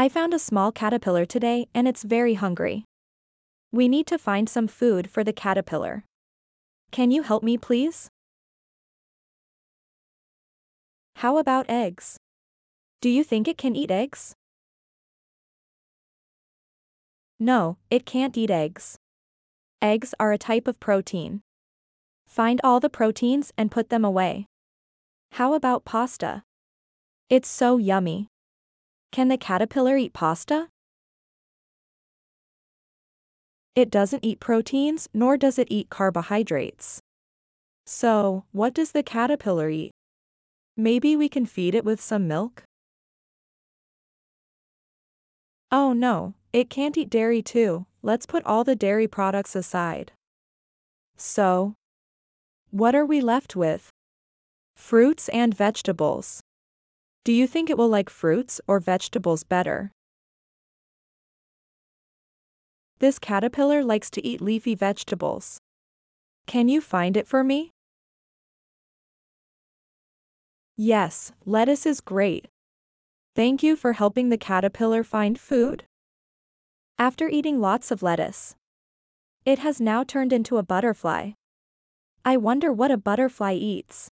I found a small caterpillar today and it's very hungry. We need to find some food for the caterpillar. Can you help me please? How about eggs? Do you think it can eat eggs? No, it can't eat eggs. Eggs are a type of protein. Find all the proteins and put them away. How about pasta? It's so yummy. Can the caterpillar eat pasta? It doesn't eat proteins nor does it eat carbohydrates. So, what does the caterpillar eat? Maybe we can feed it with some milk? Oh no, it can't eat dairy too, let's put all the dairy products aside. So, what are we left with? Fruits and vegetables. Do you think it will like fruits or vegetables better? This caterpillar likes to eat leafy vegetables. Can you find it for me? Yes, lettuce is great. Thank you for helping the caterpillar find food. After eating lots of lettuce, it has now turned into a butterfly. I wonder what a butterfly eats.